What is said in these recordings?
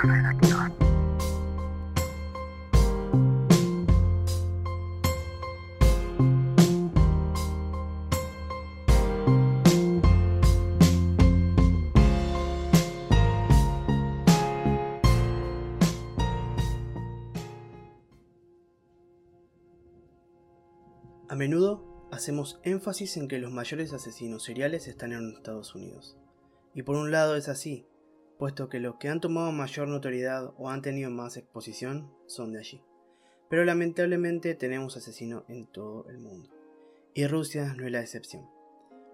A menudo hacemos énfasis en que los mayores asesinos seriales están en Estados Unidos. Y por un lado es así, puesto que los que han tomado mayor notoriedad o han tenido más exposición son de allí. Pero lamentablemente tenemos asesinos en todo el mundo. Y Rusia no es la excepción.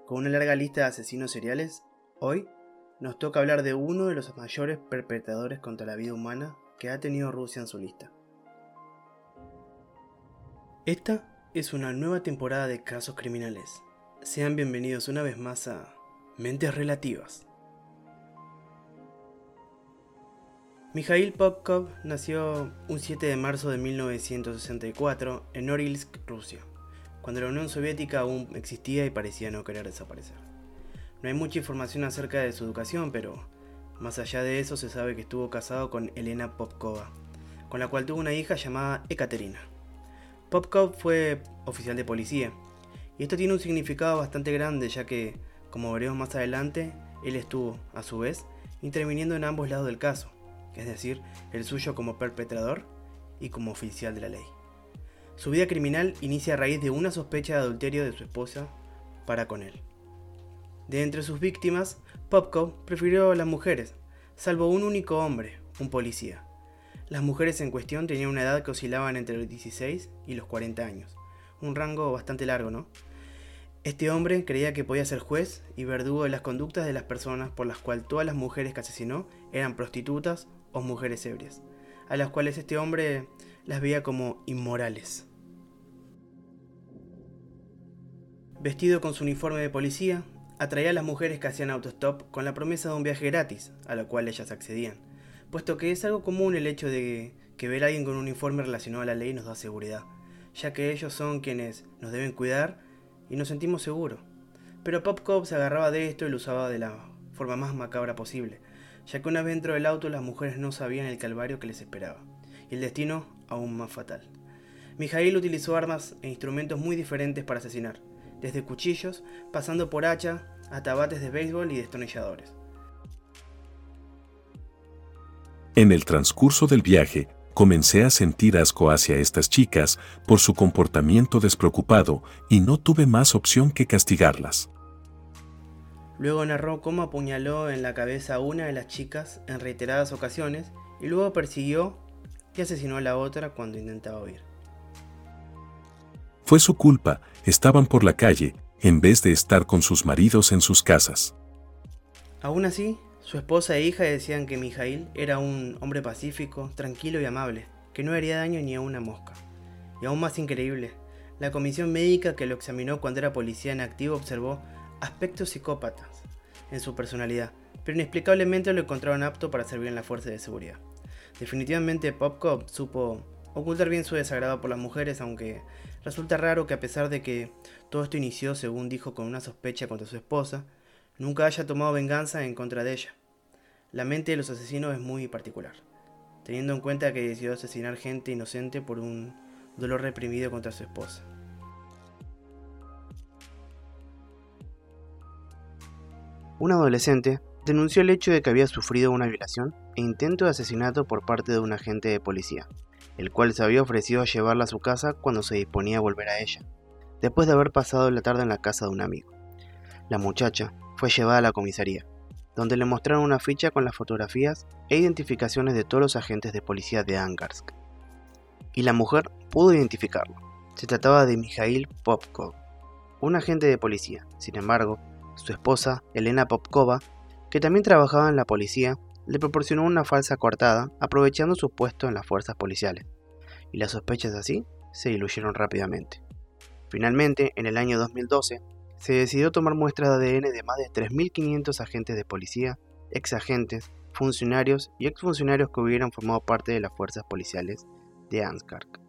Con una larga lista de asesinos seriales, hoy nos toca hablar de uno de los mayores perpetradores contra la vida humana que ha tenido Rusia en su lista. Esta es una nueva temporada de casos criminales. Sean bienvenidos una vez más a Mentes Relativas. Mikhail Popkov nació un 7 de marzo de 1964 en Norilsk, Rusia, cuando la Unión Soviética aún existía y parecía no querer desaparecer. No hay mucha información acerca de su educación, pero más allá de eso se sabe que estuvo casado con Elena Popkova, con la cual tuvo una hija llamada Ekaterina. Popkov fue oficial de policía, y esto tiene un significado bastante grande ya que, como veremos más adelante, él estuvo, a su vez, interviniendo en ambos lados del caso, es decir, el suyo como perpetrador y como oficial de la ley. Su vida criminal inicia a raíz de una sospecha de adulterio de su esposa para con él. De entre sus víctimas, Popkov prefirió las mujeres, salvo un único hombre, un policía, las mujeres en cuestión tenían una edad que oscilaban entre los 16 y los 40 años, un rango bastante largo, ¿no? Este hombre creía que podía ser juez y verdugo de las conductas de las personas por las cuales todas las mujeres que asesinó eran prostitutas o mujeres ebrias, a las cuales este hombre las veía como inmorales. Vestido con su uniforme de policía, atraía a las mujeres que hacían autostop con la promesa de un viaje gratis, a lo cual ellas accedían puesto que es algo común el hecho de que ver a alguien con un uniforme relacionado a la ley nos da seguridad, ya que ellos son quienes nos deben cuidar y nos sentimos seguros. Pero Popcop se agarraba de esto y lo usaba de la forma más macabra posible, ya que una vez dentro del auto las mujeres no sabían el calvario que les esperaba, y el destino aún más fatal. Mijail utilizó armas e instrumentos muy diferentes para asesinar, desde cuchillos, pasando por hacha, hasta bates de béisbol y destornilladores. En el transcurso del viaje, comencé a sentir asco hacia estas chicas por su comportamiento despreocupado y no tuve más opción que castigarlas. Luego narró cómo apuñaló en la cabeza a una de las chicas en reiteradas ocasiones y luego persiguió y asesinó a la otra cuando intentaba huir. Fue su culpa, estaban por la calle, en vez de estar con sus maridos en sus casas. Aún así, su esposa e hija decían que Mijail era un hombre pacífico, tranquilo y amable, que no haría daño ni a una mosca. Y aún más increíble, la comisión médica que lo examinó cuando era policía en activo observó aspectos psicópatas en su personalidad, pero inexplicablemente lo encontraron apto para servir en la fuerza de seguridad. Definitivamente Popcop supo ocultar bien su desagrado por las mujeres, aunque resulta raro que a pesar de que todo esto inició, según dijo, con una sospecha contra su esposa, nunca haya tomado venganza en contra de ella. La mente de los asesinos es muy particular, teniendo en cuenta que decidió asesinar gente inocente por un dolor reprimido contra su esposa. Un adolescente denunció el hecho de que había sufrido una violación e intento de asesinato por parte de un agente de policía, el cual se había ofrecido a llevarla a su casa cuando se disponía a volver a ella, después de haber pasado la tarde en la casa de un amigo. La muchacha fue llevada a la comisaría, donde le mostraron una ficha con las fotografías e identificaciones de todos los agentes de policía de Angarsk. Y la mujer pudo identificarlo. Se trataba de Mikhail Popkov, un agente de policía. Sin embargo, su esposa, Elena Popkova, que también trabajaba en la policía, le proporcionó una falsa coartada aprovechando su puesto en las fuerzas policiales. Y las sospechas así se diluyeron rápidamente. Finalmente, en el año 2012, se decidió tomar muestras de ADN de más de 3.500 agentes de policía, exagentes, funcionarios y exfuncionarios que hubieran formado parte de las fuerzas policiales de Anskark,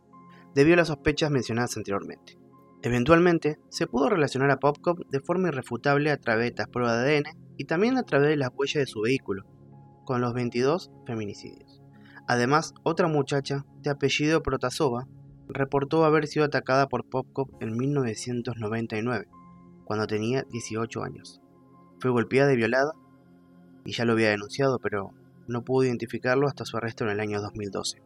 debido a las sospechas mencionadas anteriormente. Eventualmente, se pudo relacionar a Popcop de forma irrefutable a través de las pruebas de ADN y también a través de las huellas de su vehículo, con los 22 feminicidios. Además, otra muchacha de apellido Protasova reportó haber sido atacada por Popkov en 1999, cuando tenía 18 años. Fue golpeada y violada, y ya lo había denunciado, pero no pudo identificarlo hasta su arresto en el año 2012.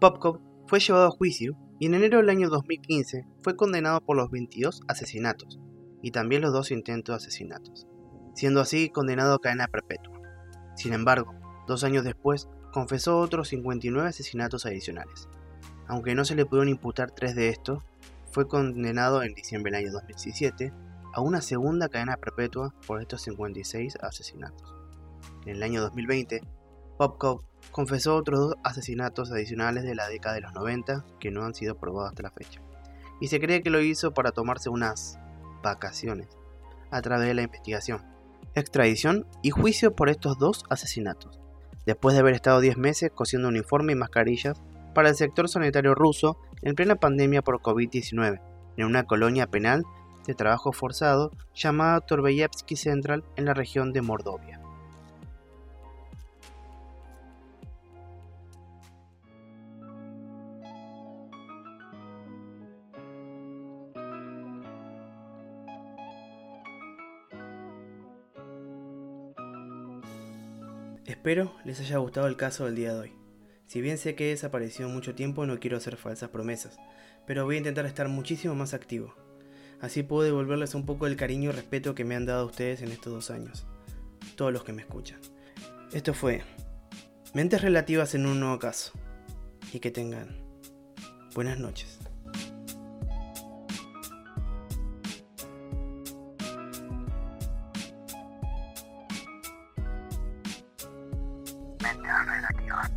Popkov fue llevado a juicio y en enero del año 2015 fue condenado por los 22 asesinatos y también los dos intentos de asesinatos, siendo así condenado a cadena perpetua. Sin embargo, dos años después confesó otros 59 asesinatos adicionales. Aunque no se le pudieron imputar tres de estos, fue condenado en diciembre del año 2017 a una segunda cadena perpetua por estos 56 asesinatos. En el año 2020, Popkov confesó otros dos asesinatos adicionales de la década de los 90 que no han sido probados hasta la fecha. Y se cree que lo hizo para tomarse unas vacaciones a través de la investigación, extradición y juicio por estos dos asesinatos, después de haber estado 10 meses cosiendo uniforme y mascarillas para el sector sanitario ruso en plena pandemia por COVID-19, en una colonia penal de trabajo forzado llamada Torbeyevsky Central en la región de Mordovia. Espero les haya gustado el caso del día de hoy. Si bien sé que he desaparecido mucho tiempo, no quiero hacer falsas promesas, pero voy a intentar estar muchísimo más activo. Así puedo devolverles un poco del cariño y respeto que me han dado ustedes en estos dos años. Todos los que me escuchan. Esto fue Mentes Relativas en un nuevo caso. Y que tengan buenas noches. Mentes Relativas.